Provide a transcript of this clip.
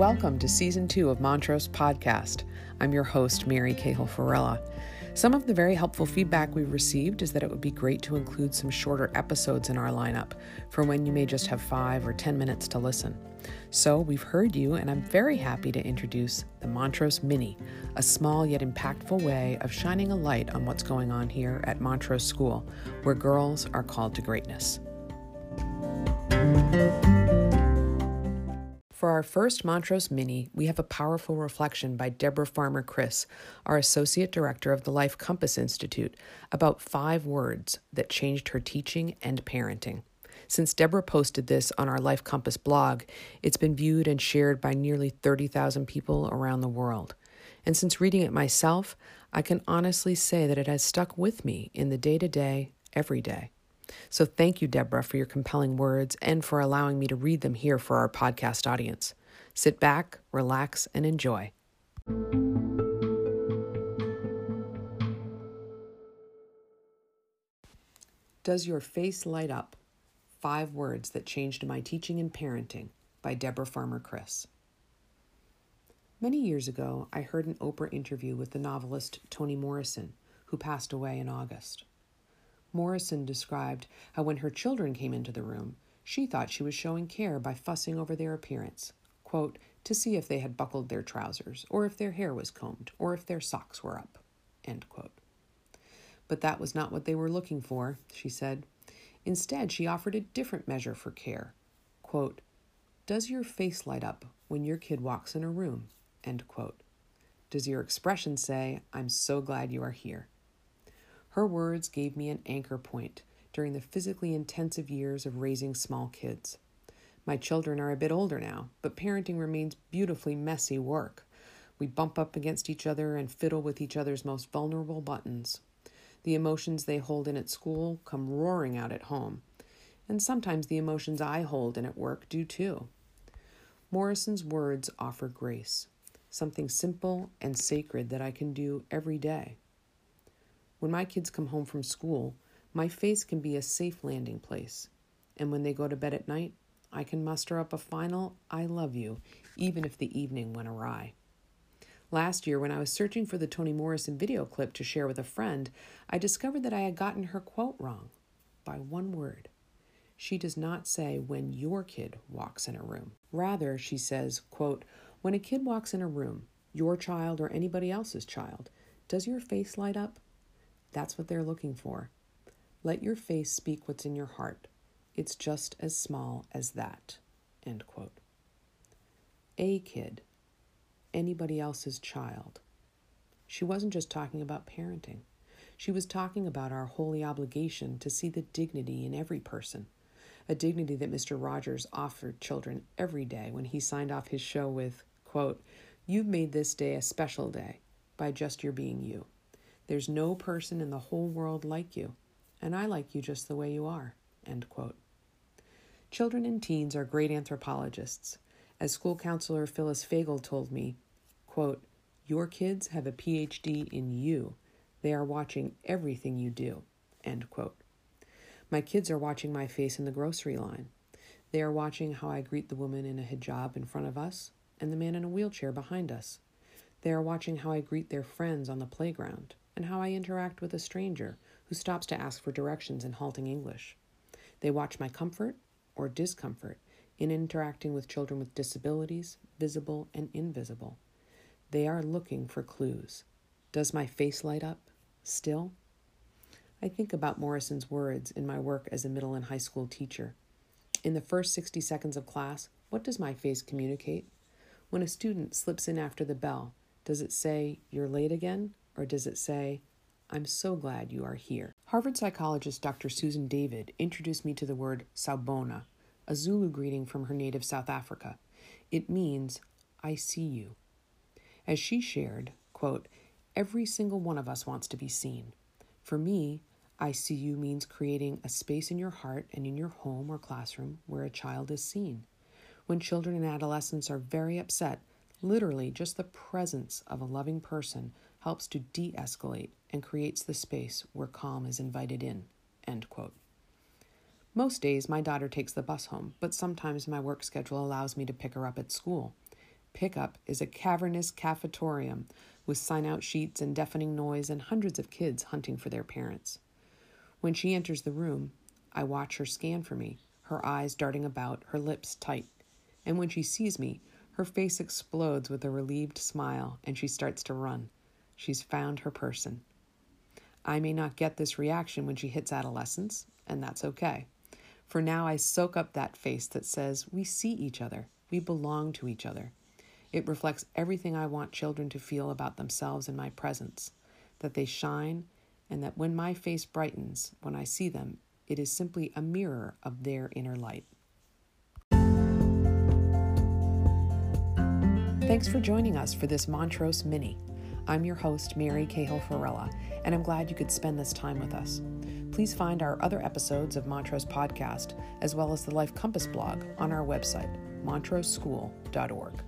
Welcome to season two of Montrose Podcast. I'm your host, Mary Cahill Farella. Some of the very helpful feedback we've received is that it would be great to include some shorter episodes in our lineup for when you may just have five or ten minutes to listen. So we've heard you, and I'm very happy to introduce the Montrose Mini, a small yet impactful way of shining a light on what's going on here at Montrose School, where girls are called to greatness. For our first Montrose Mini, we have a powerful reflection by Deborah Farmer Kris, our Associate Director of the Life Compass Institute, about five words that changed her teaching and parenting. Since Deborah posted this on our Life Compass blog, it's been viewed and shared by nearly 30,000 people around the world. And since reading it myself, I can honestly say that it has stuck with me in the day to day, every day. So thank you, Deborah, for your compelling words and for allowing me to read them here for our podcast audience. Sit back, relax, and enjoy. Does Your Face Light Up? Five Words That Changed My Teaching and Parenting by Deborah Farmer Kris. Many years ago, I heard an Oprah interview with the novelist Toni Morrison, who passed away in August. Morrison described how when her children came into the room, she thought she was showing care by fussing over their appearance, quote, to see if they had buckled their trousers, or if their hair was combed, or if their socks were up, end quote. But that was not what they were looking for, she said. Instead, she offered a different measure for care. Quote, Does your face light up when your kid walks in a room? End quote. Does your expression say, I'm so glad you are here? Her words gave me an anchor point during the physically intensive years of raising small kids. My children are a bit older now, but parenting remains beautifully messy work. We bump up against each other and fiddle with each other's most vulnerable buttons. The emotions they hold in at school come roaring out at home, and sometimes the emotions I hold in at work do too. Morrison's words offer grace, something simple and sacred that I can do every day. When my kids come home from school, my face can be a safe landing place. And when they go to bed at night, I can muster up a final I love you, even if the evening went awry. Last year, when I was searching for the Toni Morrison video clip to share with a friend, I discovered that I had gotten her quote wrong by one word. She does not say when your kid walks in a room. Rather, she says, quote, when a kid walks in a room, your child or anybody else's child, does your face light up? That's what they're looking for. Let your face speak what's in your heart. It's just as small as that. End quote. A kid, anybody else's child. She wasn't just talking about parenting. She was talking about our holy obligation to see the dignity in every person, a dignity that Mr. Rogers offered children every day when he signed off his show with, quote, You've made this day a special day by just your being you. There's no person in the whole world like you, and I like you just the way you are. End quote. Children and teens are great anthropologists. As school counselor Phyllis Fagell told me, quote, Your kids have a PhD in you. They are watching everything you do. End quote. My kids are watching my face in the grocery line. They are watching how I greet the woman in a hijab in front of us and the man in a wheelchair behind us. They are watching how I greet their friends on the playground and how I interact with a stranger who stops to ask for directions in halting English. They watch my comfort or discomfort in interacting with children with disabilities, visible and invisible. They are looking for clues. Does my face light up? Still? I think about Morrison's words in my work as a middle and high school teacher. In the first 60 seconds of class, what does my face communicate? When a student slips in after the bell, does it say, You're late again? Or does it say, I'm so glad you are here? Harvard psychologist Dr. Susan David introduced me to the word Sawubona, a Zulu greeting from her native South Africa. It means, I see you. As she shared, quote, every single one of us wants to be seen. For me, I see you means creating a space in your heart and in your home or classroom where a child is seen. When children and adolescents are very upset, literally just the presence of a loving person helps to de escalate and creates the space where calm is invited in. Most days, my daughter takes the bus home, but sometimes my work schedule allows me to pick her up at school. Pickup is a cavernous cafetorium with sign out sheets and deafening noise and hundreds of kids hunting for their parents. When she enters the room, I watch her scan for me, her eyes darting about, her lips tight. And when she sees me, her face explodes with a relieved smile and she starts to run. She's found her person. I may not get this reaction when she hits adolescence, and that's okay. For now, I soak up that face that says, We see each other, we belong to each other. It reflects everything I want children to feel about themselves in my presence that they shine, and that when my face brightens, when I see them, it is simply a mirror of their inner light. Thanks for joining us for this Montrose Mini. I'm your host, Mary Cahill Farella, and I'm glad you could spend this time with us. Please find our other episodes of Montrose Podcast, as well as the Life Compass blog, on our website, montroseschool.org.